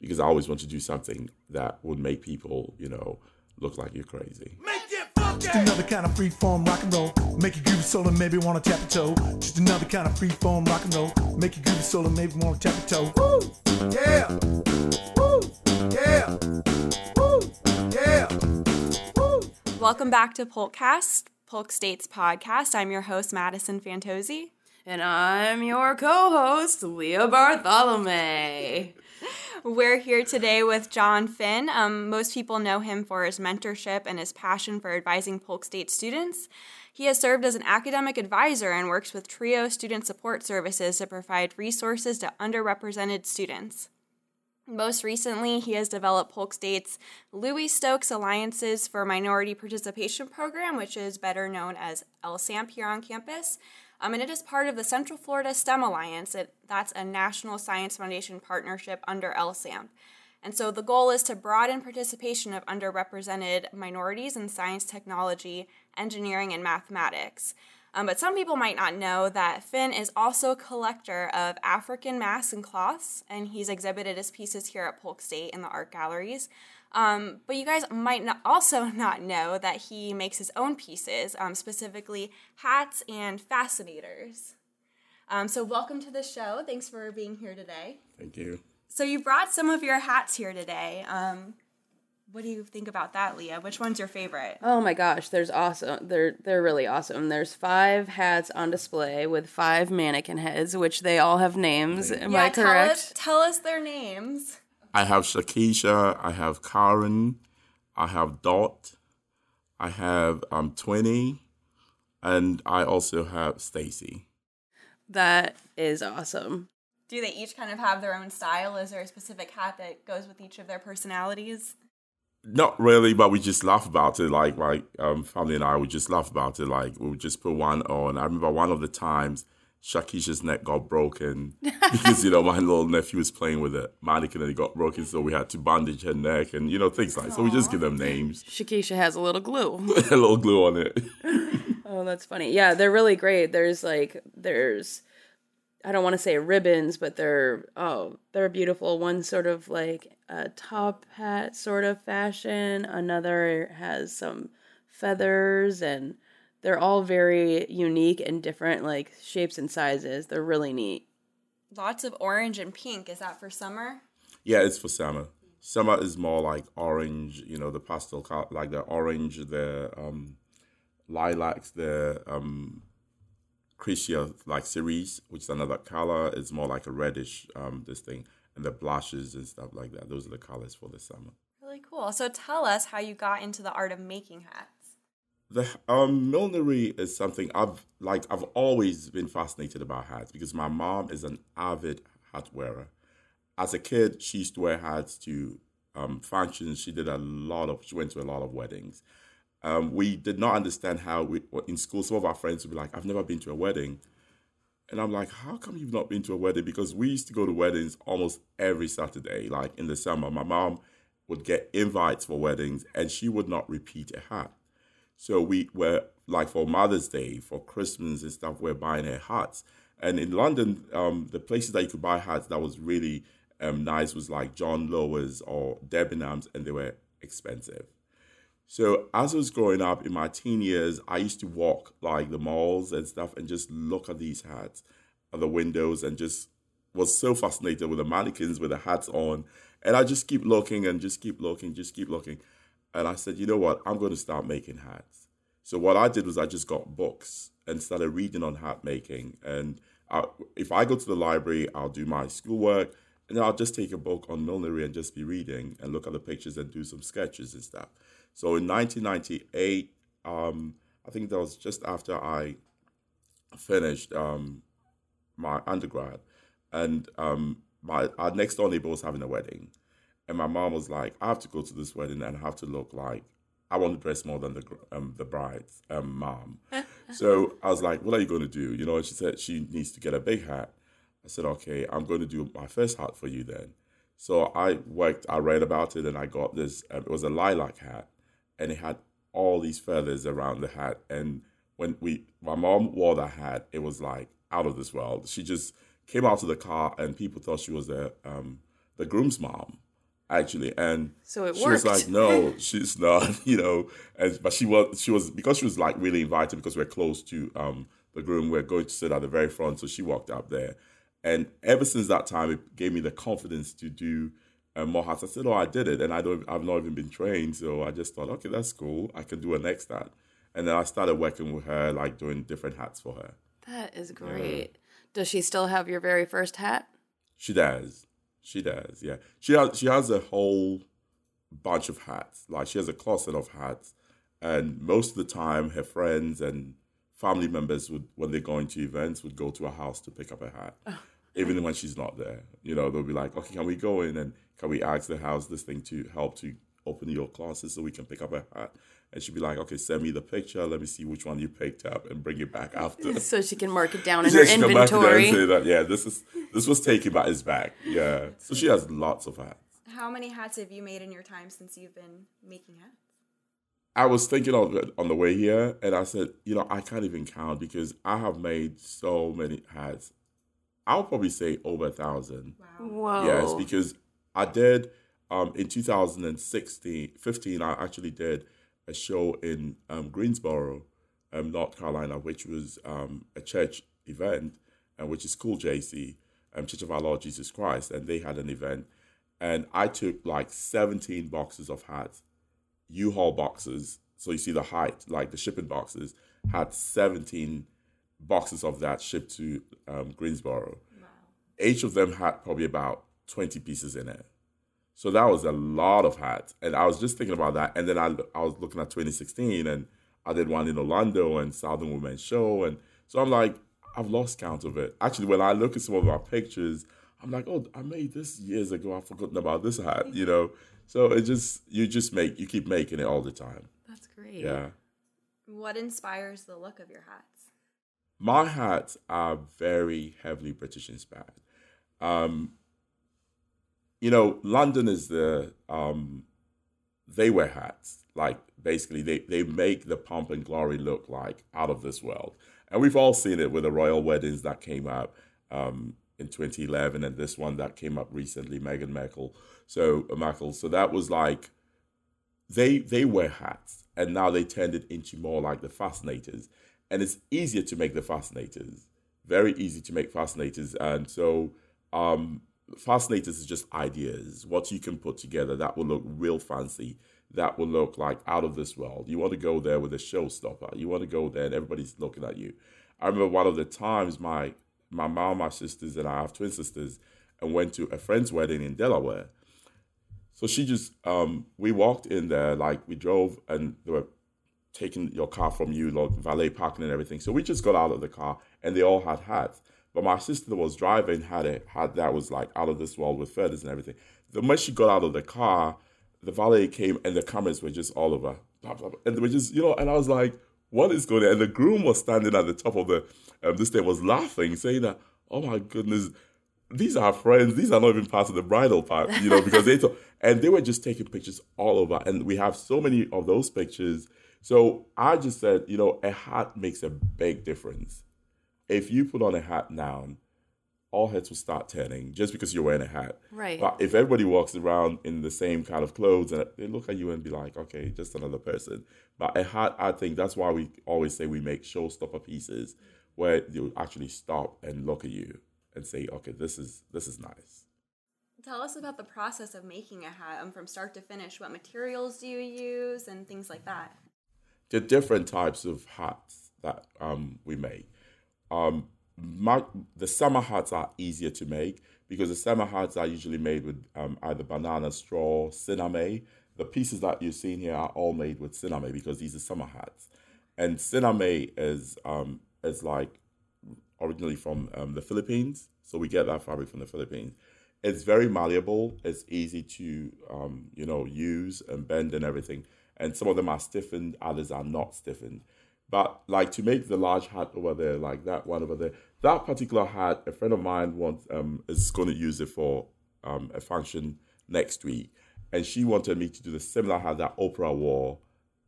because I always want to do something that would make people, you know, look like you're crazy. Just another kind of free form rock and roll. Make you groove solo, maybe wanna tap your toe. Just another kind of free form rock and roll. Make you groove solo, maybe wanna tap your toe. Woo! Yeah! Woo! Yeah! Woo! Yeah! Woo! Welcome back to Polkcast, Polk State's podcast. I'm your host, Madison Fantozzi. And I'm your co host, Leah Bartholomew. We're here today with John Finn. Um, most people know him for his mentorship and his passion for advising Polk State students. He has served as an academic advisor and works with TRIO Student Support Services to provide resources to underrepresented students. Most recently, he has developed Polk State's Louis Stokes Alliances for Minority Participation program, which is better known as LSAMP here on campus. Um, and it is part of the Central Florida STEM Alliance. It, that's a National Science Foundation partnership under LSAMP. And so the goal is to broaden participation of underrepresented minorities in science, technology, engineering, and mathematics. Um, but some people might not know that Finn is also a collector of African masks and cloths, and he's exhibited his pieces here at Polk State in the art galleries. Um, but you guys might not also not know that he makes his own pieces, um, specifically hats and fascinators. Um, so, welcome to the show. Thanks for being here today. Thank you. So, you brought some of your hats here today. Um, what do you think about that, Leah? Which one's your favorite? Oh my gosh, there's awesome. They're they're really awesome. There's five hats on display with five mannequin heads, which they all have names. Am yeah, I correct? Tell us, tell us their names. I have Shakisha, I have Karen, I have Dot, I have um Twenty, and I also have Stacy. That is awesome. Do they each kind of have their own style? Is there a specific hat that goes with each of their personalities? Not really, but we just laugh about it. Like, like um, family and I would just laugh about it. Like, we would just put one on. I remember one of the times Shakisha's neck got broken because you know my little nephew was playing with a mannequin and it got broken, so we had to bandage her neck and you know things like. Aww. So we just give them names. Shakisha has a little glue. a little glue on it. oh, that's funny. Yeah, they're really great. There's like there's I don't want to say ribbons, but they're oh they're beautiful. One sort of like a top hat sort of fashion. Another has some feathers and they're all very unique and different, like shapes and sizes. They're really neat. Lots of orange and pink. Is that for summer? Yeah, it's for summer. Summer is more like orange, you know, the pastel color, like the orange, the um, lilacs, the um, Chrysia like cerise, which is another color. It's more like a reddish, um, this thing, and the blushes and stuff like that. Those are the colors for the summer. Really cool. So tell us how you got into the art of making hats. The um, millinery is something I've like. I've always been fascinated about hats because my mom is an avid hat wearer. As a kid, she used to wear hats to um, functions. She did a lot of. She went to a lot of weddings. Um, we did not understand how we in school. Some of our friends would be like, "I've never been to a wedding," and I'm like, "How come you've not been to a wedding?" Because we used to go to weddings almost every Saturday. Like in the summer, my mom would get invites for weddings, and she would not repeat a hat. So we were like for Mother's Day, for Christmas and stuff, we're buying her hats. And in London, um, the places that you could buy hats that was really um, nice was like John Lewis or Debenhams, and they were expensive. So as I was growing up in my teen years, I used to walk like the malls and stuff and just look at these hats at the windows and just was so fascinated with the mannequins with the hats on. And I just keep looking and just keep looking, just keep looking. And I said, you know what? I'm going to start making hats. So what I did was I just got books and started reading on hat making. And I, if I go to the library, I'll do my schoolwork, and then I'll just take a book on millinery and just be reading and look at the pictures and do some sketches and stuff. So in 1998, um, I think that was just after I finished um, my undergrad, and um, my our next door neighbor was having a wedding, and my mom was like, I have to go to this wedding and have to look like I want to dress more than the um, the bride's um, mom. so I was like, what are you going to do? You know, and she said she needs to get a big hat. I said, okay, I'm going to do my first hat for you then. So I worked, I read about it, and I got this. Um, it was a lilac hat, and it had all these feathers around the hat. And when we, my mom wore that hat, it was like out of this world. She just came out of the car, and people thought she was a um, the groom's mom actually, and So it she was like, "No, she's not," you know. And but she was, she was because she was like really invited because we're close to um the groom. We're going to sit at the very front, so she walked up there, and ever since that time, it gave me the confidence to do. uh, more hats. I said, "Oh, I did it," and I don't. I've not even been trained, so I just thought, "Okay, that's cool. I can do a next hat." And then I started working with her, like doing different hats for her. That is great. Does she still have your very first hat? She does. She does. Yeah. She has. She has a whole bunch of hats. Like she has a closet of hats, and most of the time, her friends and family members would, when they're going to events, would go to her house to pick up a hat, oh. even when she's not there. You know, they'll be like, "Okay, can we go in and can we ask the house this thing to help to open your closet so we can pick up a hat?" And she'd be like, "Okay, send me the picture. Let me see which one you picked up and bring it back after." So she can mark it down in Yeah, her she come back to and inventory. say that, yeah, this is this was taken by his back. Yeah. So she has lots of hats. How many hats have you made in your time since you've been making hats? I was thinking of it on the way here, and I said, you know, I can't even count because I have made so many hats. I'll probably say over a thousand. Whoa. Yes, because I did um, in 2016, 15, I actually did a show in um, Greensboro, um, North Carolina, which was um, a church event, and which is Cool JC, um, Church of Our Lord Jesus Christ, and they had an event, and I took like 17 boxes of hats, U-Haul boxes. So you see the height, like the shipping boxes, had 17 boxes of that shipped to um, Greensboro. Each of them had probably about 20 pieces in it. So that was a lot of hats. And I was just thinking about that. And then I, I was looking at 2016 and I did one in Orlando and Southern Women's Show. And so I'm like, I've lost count of it. Actually, when I look at some of our pictures, I'm like, oh, I made this years ago. I've forgotten about this hat, you know? So it just, you just make, you keep making it all the time. That's great. Yeah. What inspires the look of your hats? My hats are very heavily British inspired. Um, you know, London is the um, they wear hats. Like basically, they they make the pomp and glory look like out of this world, and we've all seen it with the royal weddings that came up um, in 2011, and this one that came up recently, Meghan Markle. So uh, Markle. So that was like they they wear hats, and now they turned it into more like the fascinators, and it's easier to make the fascinators. Very easy to make fascinators, and so um, fascinators is just ideas, what you can put together that will look real fancy, that will look like out of this world. You want to go there with a showstopper. You want to go there and everybody's looking at you. I remember one of the times my my mom, my sisters, and I have twin sisters, and went to a friend's wedding in Delaware. So she just um, we walked in there like we drove and they were taking your car from you, like valet parking and everything. So we just got out of the car and they all had hats. But my sister that was driving had a hat that was like out of this world with feathers and everything. The moment she got out of the car, the valet came and the cameras were just all over. And they were just, you know, and I was like, what is going on? And the groom was standing at the top of the um, this thing was laughing, saying that, oh my goodness, these are friends. These are not even part of the bridal part, you know, because they thought, and they were just taking pictures all over. And we have so many of those pictures. So I just said, you know, a hat makes a big difference. If you put on a hat now, all heads will start turning just because you're wearing a hat. Right. But if everybody walks around in the same kind of clothes and they look at you and be like, okay, just another person. But a hat, I think that's why we always say we make showstopper pieces where you actually stop and look at you and say, okay, this is this is nice. Tell us about the process of making a hat um, from start to finish. What materials do you use and things like that? Are different types of hats that um, we make. Um, my, the summer hats are easier to make because the summer hats are usually made with um, either banana straw, sinamay. The pieces that you're seeing here are all made with sinamay because these are summer hats. And sinamay is um, is like originally from um, the Philippines, so we get that fabric from the Philippines. It's very malleable. It's easy to um, you know use and bend and everything. And some of them are stiffened, others are not stiffened. But like to make the large hat over there, like that one over there, that particular hat, a friend of mine wants um, is going to use it for um, a function next week, and she wanted me to do the similar hat that Oprah wore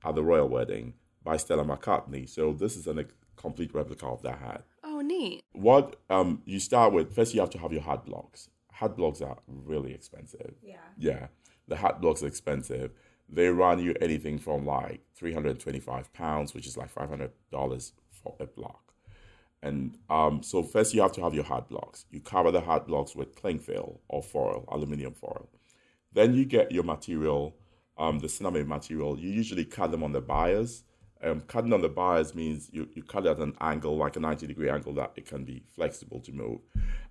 at the royal wedding by Stella McCartney. So this is an, a complete replica of that hat. Oh, neat. What um, you start with first, you have to have your hat blocks. Hat blocks are really expensive. Yeah. Yeah. the hat blocks are expensive. They run you anything from like 325 pounds, which is like $500 for a block. And um, so first you have to have your hard blocks. You cover the hard blocks with cling film or foil, aluminium foil. Then you get your material, um, the sinamay material. You usually cut them on the bias. Um, cutting on the bias means you, you cut it at an angle, like a 90 degree angle, that it can be flexible to move.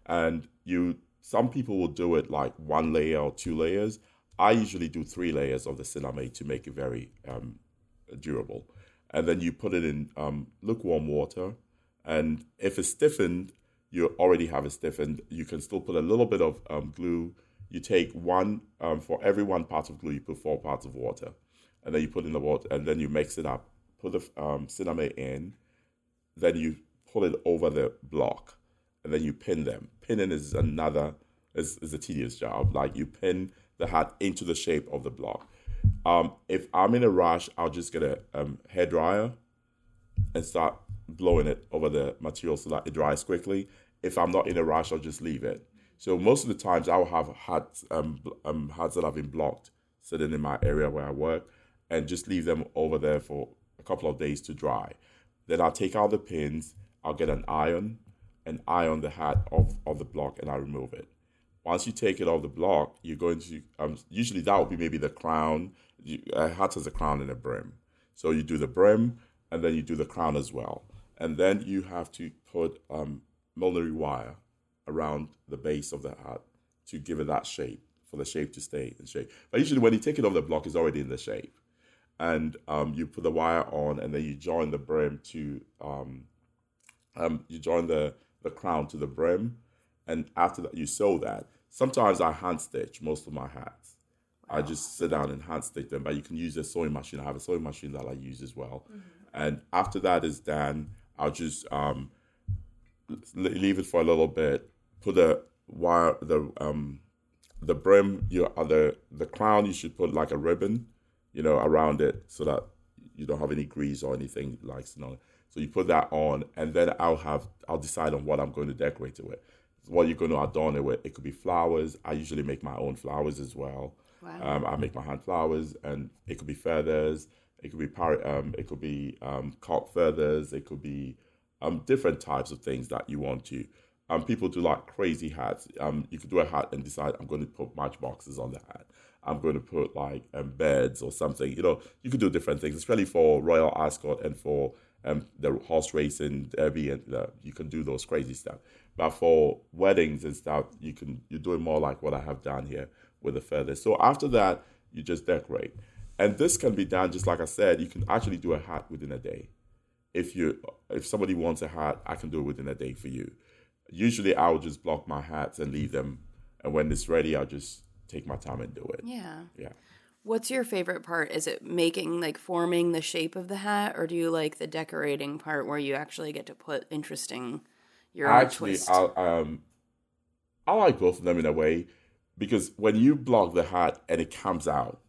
And you, some people will do it like one layer or two layers. I usually do three layers of the sinamay to make it very um, durable. And then you put it in um, lukewarm water. And if it's stiffened, you already have it stiffened. You can still put a little bit of um, glue. You take one, um, for every one part of glue, you put four parts of water. And then you put in the water, and then you mix it up. Put the um, sinamay in. Then you pull it over the block. And then you pin them. Pinning is another, is, is a tedious job. Like you pin the hat into the shape of the block. Um, if I'm in a rush, I'll just get a um, hair dryer and start blowing it over the material so that it dries quickly. If I'm not in a rush, I'll just leave it. So most of the times, I'll have hats, um, um, hats that have been blocked sitting in my area where I work, and just leave them over there for a couple of days to dry. Then I'll take out the pins. I'll get an iron and iron the hat off of the block, and I remove it. Once you take it off the block, you're going to um, usually that would be maybe the crown. You, a hat has a crown and a brim, so you do the brim and then you do the crown as well, and then you have to put um, millinery wire around the base of the hat to give it that shape for the shape to stay in shape. But usually, when you take it off the block, it's already in the shape, and um, you put the wire on, and then you join the brim to um, um, you join the the crown to the brim, and after that you sew that. Sometimes I hand stitch most of my hats. I just sit down and hand stitch them, but you can use a sewing machine. I have a sewing machine that I use as well. And after that is done, I'll just um, leave it for a little bit. Put the wire, the um, the brim, your other the crown. You should put like a ribbon, you know, around it so that you don't have any grease or anything like. So you put that on, and then I'll have I'll decide on what I'm going to decorate it with. What you're going to adorn it with. It could be flowers. I usually make my own flowers as well. Um, I make my hand flowers, and it could be feathers. It could be parrot. um, it could be um, cock feathers. It could be um, different types of things that you want to. Um, people do like crazy hats. Um, you could do a hat and decide I'm going to put matchboxes on the hat. I'm going to put like um, beds or something. You know, you could do different things, especially for Royal Ascot and for um, the horse racing derby, and uh, you can do those crazy stuff. But for weddings and stuff, you can you're doing more like what I have done here with the feathers. So after that, you just decorate, and this can be done just like I said. You can actually do a hat within a day. If you if somebody wants a hat, I can do it within a day for you. Usually, I'll just block my hats and leave them, and when it's ready, I'll just take my time and do it. Yeah. Yeah. What's your favorite part? Is it making like forming the shape of the hat, or do you like the decorating part where you actually get to put interesting your own actually twist? I, um I like both of them in a way because when you block the hat and it comes out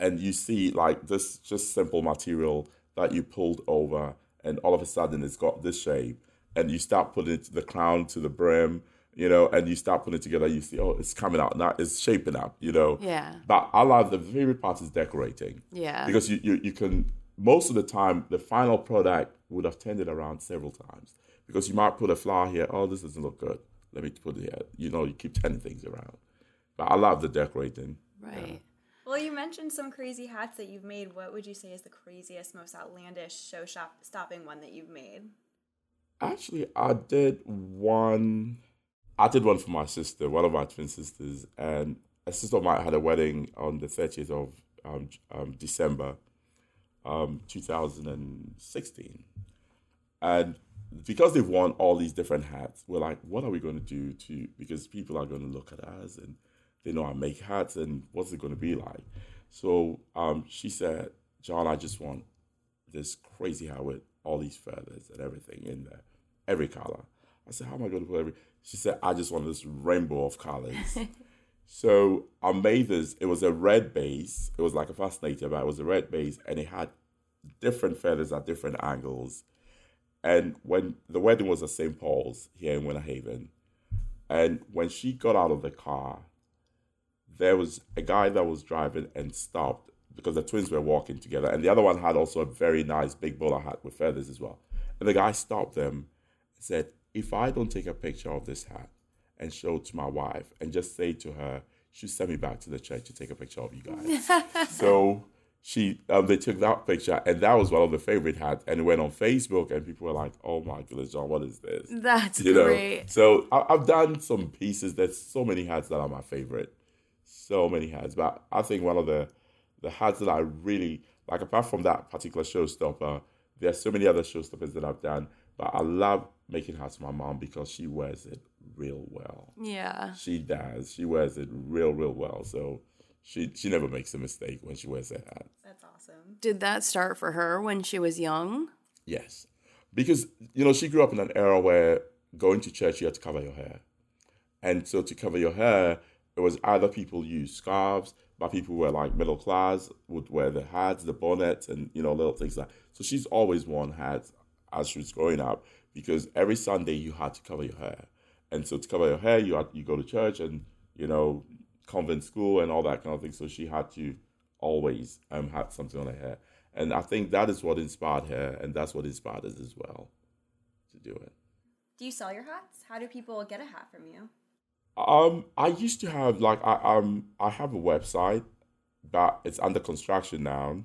and you see like this just simple material that you pulled over and all of a sudden it's got this shape and you start putting it to the crown to the brim you know and you start putting it together you see oh it's coming out now it's shaping up you know Yeah. but I love the favorite part is decorating Yeah. because you, you, you can most of the time the final product would have turned it around several times because you might put a flower here oh this doesn't look good let me put it here you know you keep turning things around but i love the decorating right. Well, you mentioned some crazy hats that you've made. What would you say is the craziest, most outlandish show shop stopping one that you've made? actually i did one i did one for my sister one of my twin sisters and a sister of mine had a wedding on the 30th of um, um, december um, 2016 and because they've worn all these different hats, we're like, what are we going to do to because people are going to look at us and they know I make hats and what's it going to be like? So um, she said, John, I just want this crazy hat with all these feathers and everything in there, every color. I said, how am I going to put every? She said, I just want this rainbow of colors. so I made this. It was a red base. It was like a fascinator, but it was a red base, and it had different feathers at different angles. And when the wedding was at St. Paul's here in Winter Haven, and when she got out of the car, there was a guy that was driving and stopped because the twins were walking together, and the other one had also a very nice big bowler hat with feathers as well. And the guy stopped them and said, "If I don't take a picture of this hat and show it to my wife and just say to her, she send me back to the church to take a picture of you guys." so she um, they took that picture and that was one of the favorite hats and it went on facebook and people were like oh my goodness john what is this? That's you know? great. so I, i've done some pieces. There's so many hats that are my favorite. So many hats. But i think one of the the hats that i really like apart from that particular showstopper there's so many other showstoppers that i've done but i love making hats for my mom because she wears it real well. Yeah. she does. She wears it real real well. So she she never makes a mistake when she wears that hat That's awesome. Did that start for her when she was young? Yes. Because, you know, she grew up in an era where going to church, you had to cover your hair. And so to cover your hair, it was either people used scarves, but people who were like middle class would wear the hats, the bonnets, and, you know, little things like So she's always worn hats as she was growing up because every Sunday you had to cover your hair. And so to cover your hair, you had, you go to church and, you know, convent school and all that kind of thing. So she had to always um, have something on her hair. And I think that is what inspired her, and that's what inspired us as well to do it. Do you sell your hats? How do people get a hat from you? Um, I used to have like I um I have a website, but it's under construction now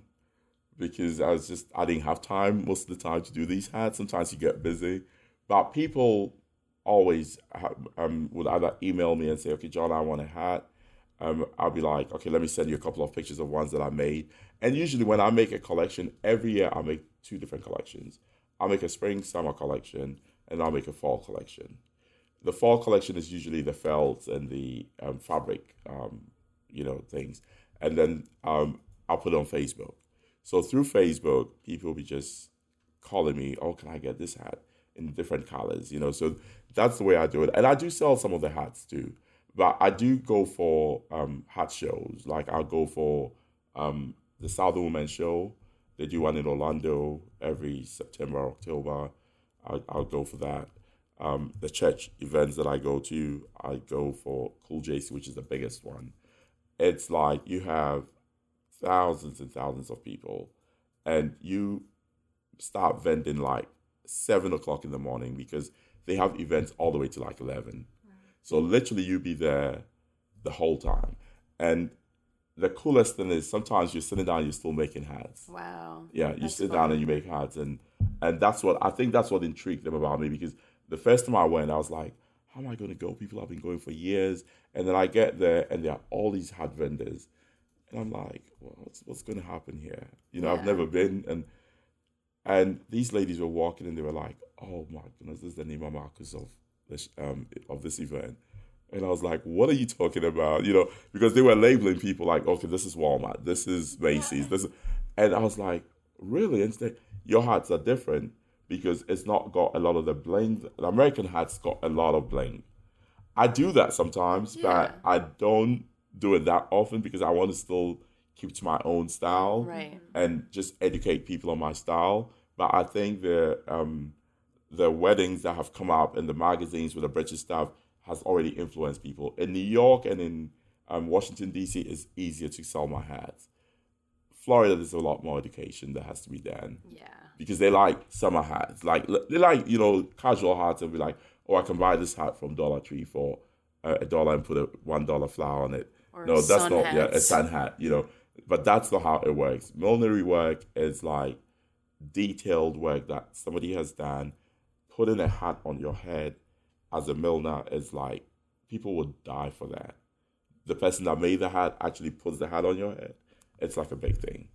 because I was just I didn't have time most of the time to do these hats. Sometimes you get busy, but people always ha- um would either email me and say, "Okay, John, I want a hat." Um, I'll be like, "Okay, let me send you a couple of pictures of ones that I made." And usually, when I make a collection, every year I make two different collections. I'll make a spring summer collection, and I'll make a fall collection the fall collection is usually the felts and the um, fabric, um, you know, things, and then um, I'll put it on Facebook. So through Facebook, people will be just calling me, "Oh, can I get this hat in different colors?" You know, so that's the way I do it, and I do sell some of the hats too. But I do go for um, shows. Like I'll go for um, the Southern Women Show. They do one in Orlando every September, October. I'll, I'll go for that um, the church events that I go to, I go for Cool JC, which is the biggest one. It's like you have thousands and thousands of people, and you start vending like seven o'clock in the morning because they have events all the way to like 11. So literally, you be there the whole time. And the coolest thing is sometimes you're sitting down, you're still making hats. Wow. Yeah, you sit down and you make hats, and and that's what I think that's what intrigued them about me because the first time I went, I was like, how am I going to go? People have been going for years, and then I get there and there are all these hat vendors, and I'm like, well, what's what's going to happen here? You know, I've never been, and and these ladies were walking and they were like, oh my goodness, this is the Neiman Marcus of um of this event. And I was like, what are you talking about? You know, because they were labeling people like, okay, this is Walmart, this is Macy's, this is, and I was like, really? Instead, your hats are different because it's not got a lot of the bling. The American hats got a lot of bling. I do that sometimes, but I don't do it that often because I want to still keep to my own style Right. and just educate people on my style. But I think the um, the weddings that have come up in the magazines with the British stuff has already influenced people. In New York and in um, Washington D.C., it's easier to sell my hats. Florida, there's a lot more education that has to be done Yeah. because they like summer hats. Like they like you know casual hats and be like, oh, I can buy this hat from Dollar Tree for uh, a dollar and put a one dollar flower on it. Or no, that's not yeah a sun hat. You know, but that's not how it works. Millinery work is like detailed work that somebody has done. Putting a hat on your head as a milliner is like people would die for that. The person that made the hat actually puts the hat on your head. It's like a big thing.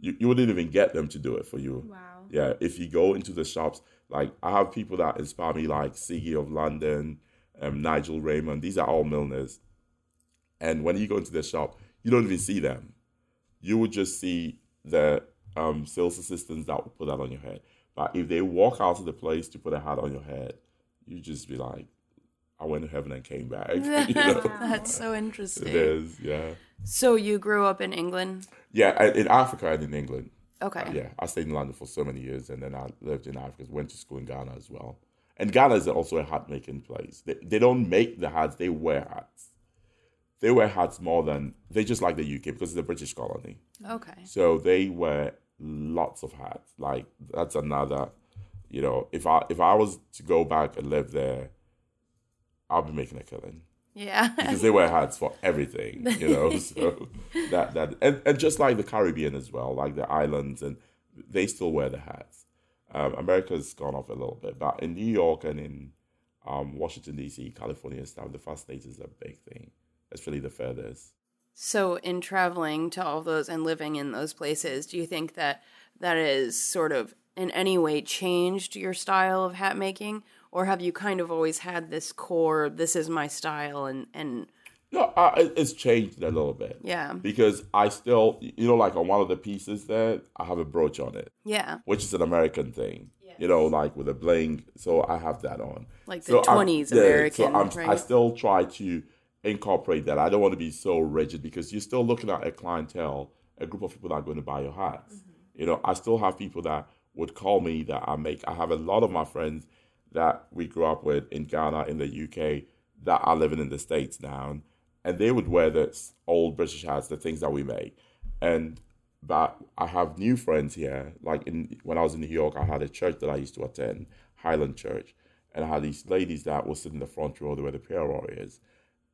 You, you wouldn't even get them to do it for you. Wow. Yeah, if you go into the shops, like I have people that inspire me, like Siggy of London, um, Nigel Rayment. These are all milliners. And when you go into the shop, you don't even see them. You would just see the um, sales assistants that will put that on your head. But if they walk out of the place to put a hat on your head, you just be like, I went to heaven and came back. you know? That's so interesting. is, yeah. So you grew up in England? Yeah, in Africa and in England. Okay. Yeah, I stayed in London for so many years, and then I lived in Africa. Went to school in Ghana as well. And Ghana is also a hat making place. They, they don't make the hats; they wear hats. they wear hats more than they just like the UK because it's a British colony. Okay. So they wear lots of hats. Like that's another, you know, if I if I was to go back and live there, I'll be making a killing Yeah. because they wear hats for everything, you know. So that that and, and just like the Caribbean as well, like the islands, and they still wear the hats. Um, America's gone off a little bit, but in New York and in um, Washington D.C., California and stuff, the fast state is a big thing, especially the furthest. So, in traveling to all those and living in those places, do you think that that has sort of in any way changed your style of hat making, or have you kind of always had this core? This is my style, and and No, I, it's changed a little bit. Yeah. Because I still, you know, like on one of the pieces there, I have a brooch on it, yeah, which is an American thing. You know, like with a bling. So I have that on. Like the I'm- 20s yeah, American, So I'm, I still try to incorporate that. I don't want to be so rigid because you're still looking at a clientele, a group of people that are going to buy your hats. Mm-hmm. You know, I still have people that would call me that I make. I have a lot of my friends that we grew up with in Ghana, in the UK, that are living in the States now. And they would wear the old British hats, the things that we make. And but I have new friends here. Like in when I was in New York, I had a church that I used to attend, Highland Church, and I had these ladies that would sit in the front row. They were the prayer warriors,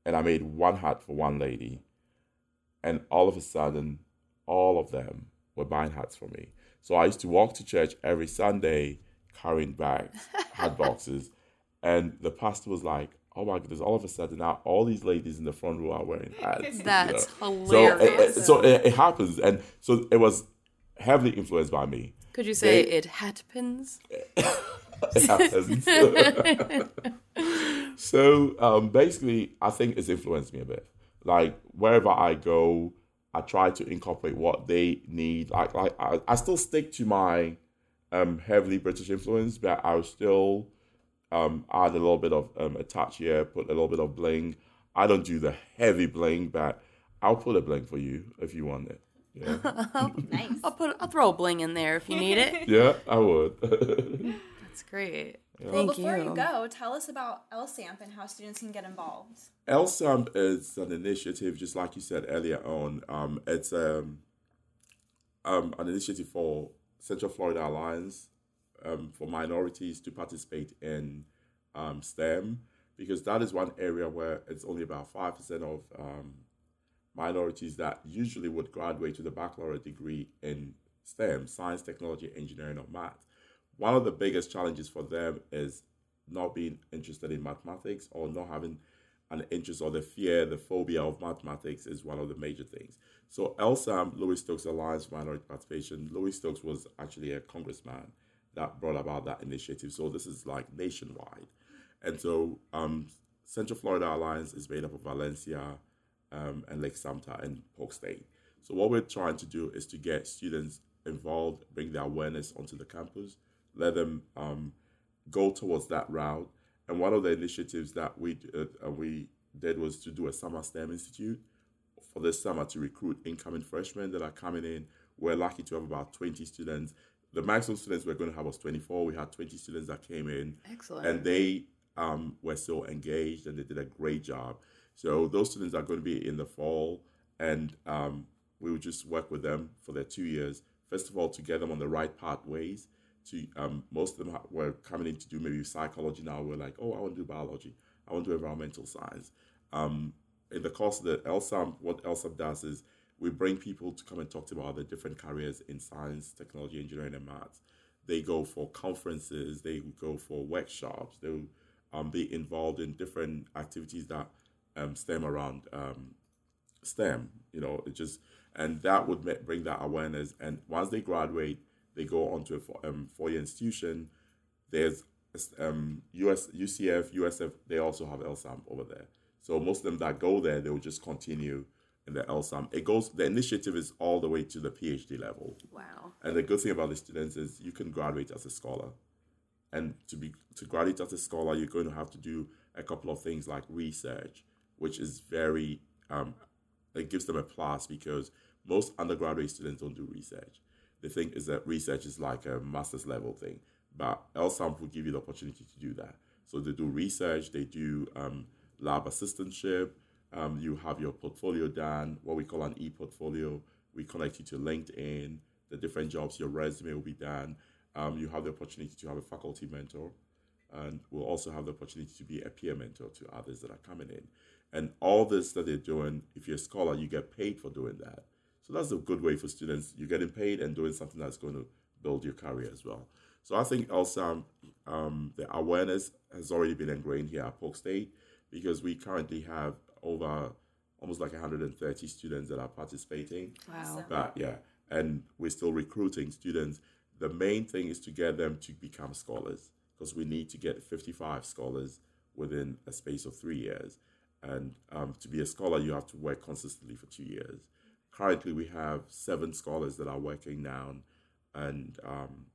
and I made one hat for one lady, and all of a sudden, all of them were buying hats for me. So I used to walk to church every Sunday carrying bags, hat boxes, and the pastor was like, "Oh my goodness!" All of a sudden, now all these ladies in the front row are wearing hats. you That's know? hilarious. So, it, it- so it, it happens, and so it was heavily influenced by me. Could you say They- it hat pins? It happens. So um, basically, I think it's influenced me a bit. Like wherever I go, I try to incorporate what they need. Like, like I, I still stick to my um, heavily British influence, but I will still um, add a little bit of um, a touch here, put a little bit of bling. I don't do the heavy bling, but I'll put a bling for you if you want it. Yeah, Nice. I'll put I'll throw a bling in there if you need it. yeah, I would. That's great. Well, Thank before you. you. go, tell us about LSAMP and how students can get involved. LSAMP is an initiative, just like you said earlier on. Um, it's um, um, an initiative for Central Florida Alliance um, for minorities to participate in um, STEM because that is one area where it's only about 5% of um, minorities that usually would graduate with a baccalaureate degree in STEM, science, technology, engineering, or math. One of the biggest challenges for them is not being interested in mathematics or not having an interest or the fear, the phobia of mathematics is one of the major things. So LSAMP, Louis Stokes Alliance for Minority Participation, Louis Stokes was actually a congressman that brought about that initiative. So this is like nationwide. And so um, Central Florida Alliance is made up of Valencia um, and Lake Sumter and Polk State. So what we're trying to do is to get students involved, bring their awareness onto the campus, let them um, go towards that route. And one of the initiatives that we uh, uh, we did was to do a summer STEM institute for this summer to recruit incoming freshmen that are coming in. We're lucky to have about 20 students. The maximum students we're going to have was 24. We had 20 students that came in Excellent. and they um, were so engaged and they did a great job. So those students are going to be in the fall, and um, we will just work with them for their two years. First of all, to get them on the right pathways. To um, most of them were coming in to do maybe psychology. Now we're like, oh, I want to do biology. I want to do environmental science. Um, in the course of the LSAMP, what LSAMP does is we bring people to come and talk to about the different careers in science, technology, engineering, and maths. They go for conferences, they go for workshops, they um, be involved in different activities that um, stem around um, STEM. You know, it just and that would bring that awareness. And once they graduate, they go on to a four, um, four-year institution. There's um, US UCF, USF. They also have LSAMP over there. So most of them that go there, they will just continue in the LSAMP. It goes. The initiative is all the way to the PhD level. wow. And the good thing about the students is you can graduate as a scholar. And to be to graduate as a scholar, you're going to have to do a couple of things like research, which is very um, it gives them a plus because most undergraduate students don't do research. They think is that research is like a master's level thing, but LSAMP will give you the opportunity to do that. So they do research, they do um, lab assistantship, Um, you have your portfolio done, what we call an e-portfolio. We connect you to LinkedIn, the different jobs, your resume will be done. Um, you have the opportunity to have a faculty mentor, and we'll also have the opportunity to be a peer mentor to others that are coming in. And all this that they're doing, if you're a scholar, you get paid for doing that. So that's a good way for students. You're getting paid and doing something that's going to build your career as well. So I think also um, um, the awareness has already been ingrained here at Polk State because we currently have over almost like 130 students that are participating. Wow. But yeah, and we're still recruiting students. The main thing is to get them to become scholars because we need to get 55 scholars within a space of three years. And um, to be a scholar, you have to work consistently for two years. Currently, we have seven scholars that are working now, and um,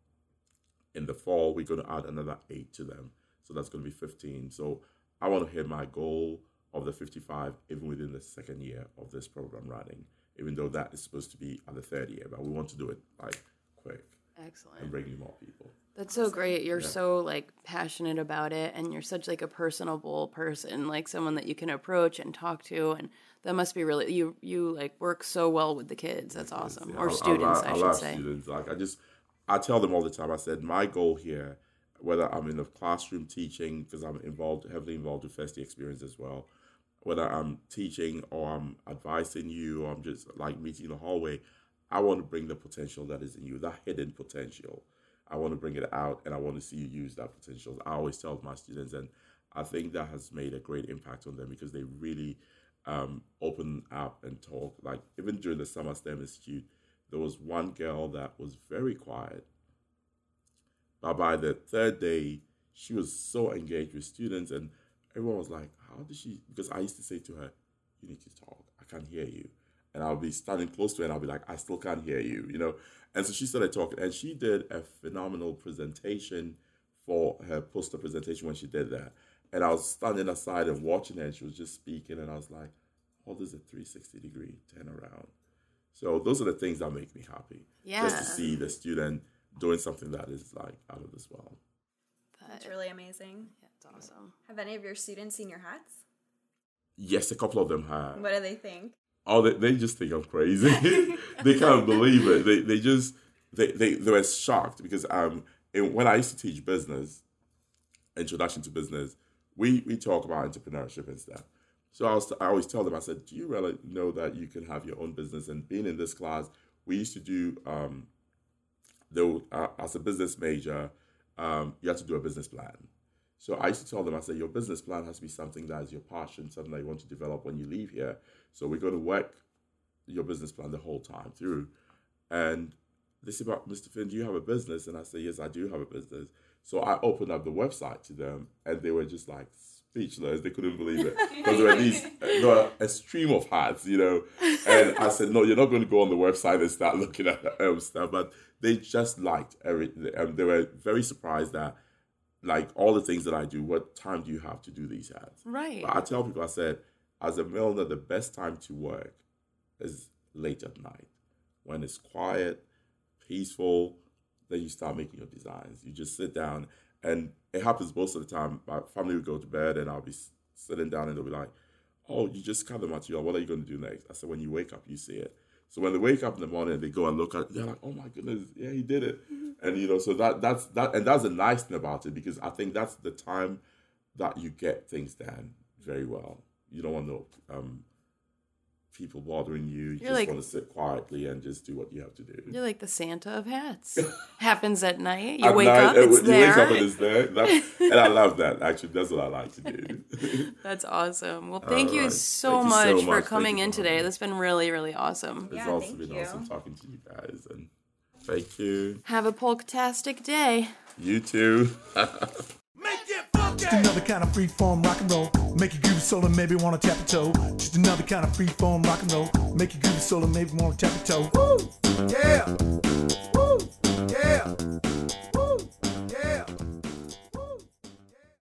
in the fall, we're going to add another eight to them. So that's going to be 15. So I want to hit my goal of the 55 even within the second year of this program running, even though that is supposed to be at the third year. But we want to do it like quick Excellent. bring you more people. That's so great. You're so like passionate about it and you're such like a personable person, like someone that you can approach and talk to and that must be really you you like work so well with the kids. That's awesome. Yeah, Or I- I students, love- I, I should love say. Students. Like I just, I tell them all the time. I said my goal here, whether I'm in the classroom teaching because I'm involved, heavily involved with first experience as well, whether I'm teaching or I'm advising you or I'm just like meeting in the hallway, I want to bring the potential that is in you, that hidden potential. I want to bring it out and I want to see you use that potential. I always tell my students, and I think that has made a great impact on them because they really um, open up and talk. Like even during the summer STEM institute, there was one girl that was very quiet, but by the third day, she was so engaged with students, and everyone was like, "How did she?" Because I used to say to her, "You need to talk. I can't hear you." And I'll be standing close to her, and I'll be like, "I still can't hear you," you know. And so she started talking, and she did a phenomenal presentation for her poster presentation when she did that. And I was standing aside and watching her, and she was just speaking, and I was like, "Oh, this is a 360 degree turn around." So those are the things that make me happy. Yeah. Just to see the student doing something that is like out of this world. That's really amazing. That's awesome. Have any of your students seen your hats? Yes, a couple of them have. What do they think? Oh, they, they just think I'm crazy. they can't believe it. They they just they they, they were shocked because um in, when I used to teach business, introduction to business, we we talk about entrepreneurship and stuff. So I was I always tell them I said, do you really know that you can have your own business? And being in this class, we used to do um though uh, as a business major, um you have to do a business plan. So I used to tell them, I said, your business plan has to be something that is your passion, something that you want to develop when you leave here. So we're going to work your business plan the whole time through. And this said, but Mr. Finn, do you have a business? And I said, yes, I do have a business. So I opened up the website to them and they were just like speechless. They couldn't believe it. Because there were these, there were a stream of hats, you know. And I said, no, you're not going to go on the website and start looking at um, stuff. But they just liked everything. Um, they were very surprised that like all the things that I do, what time do you have to do these ads? Right. But I tell people, I said, as a milliner, the best time to work is late at night when it's quiet, peaceful. Then you start making your designs. You just sit down, and it happens most of the time. My family would go to bed, and I'll be sitting down, and they'll be like, "Oh, you just cut the material. What are you going to do next?" I said, "When you wake up, you see it." So when they wake up in the morning, they go and look at it. They're like, "Oh my goodness, yeah, he did it." Mm-hmm. And you know, so that that's that, and that's the nice thing about it because I think that's the time that you get things done very well. You don't want no um, people bothering you. You just like- want to sit quietly and just do what you have to do. You're like the Santa of hats. Happens at night. You At wake night, up, uh, it's you there. wake up and it's there. That's, and I love that. Actually, that's what I like to do. That's awesome. Well, thank you right. so, Thank you so much much. for coming in today. having. That's been really, really awesome. it's Yeah, also been you. awesome talking to you guys, and thank you. Have a polktastic day. You too. Just another kind of free form rock and roll. Make you groove solo, maybe wanna tap your toe. Just another kind of free form rock and roll. Make you groove solo, maybe wanna tap your toe. Woo! Yeah! Woo! Yeah! Woo! Yeah!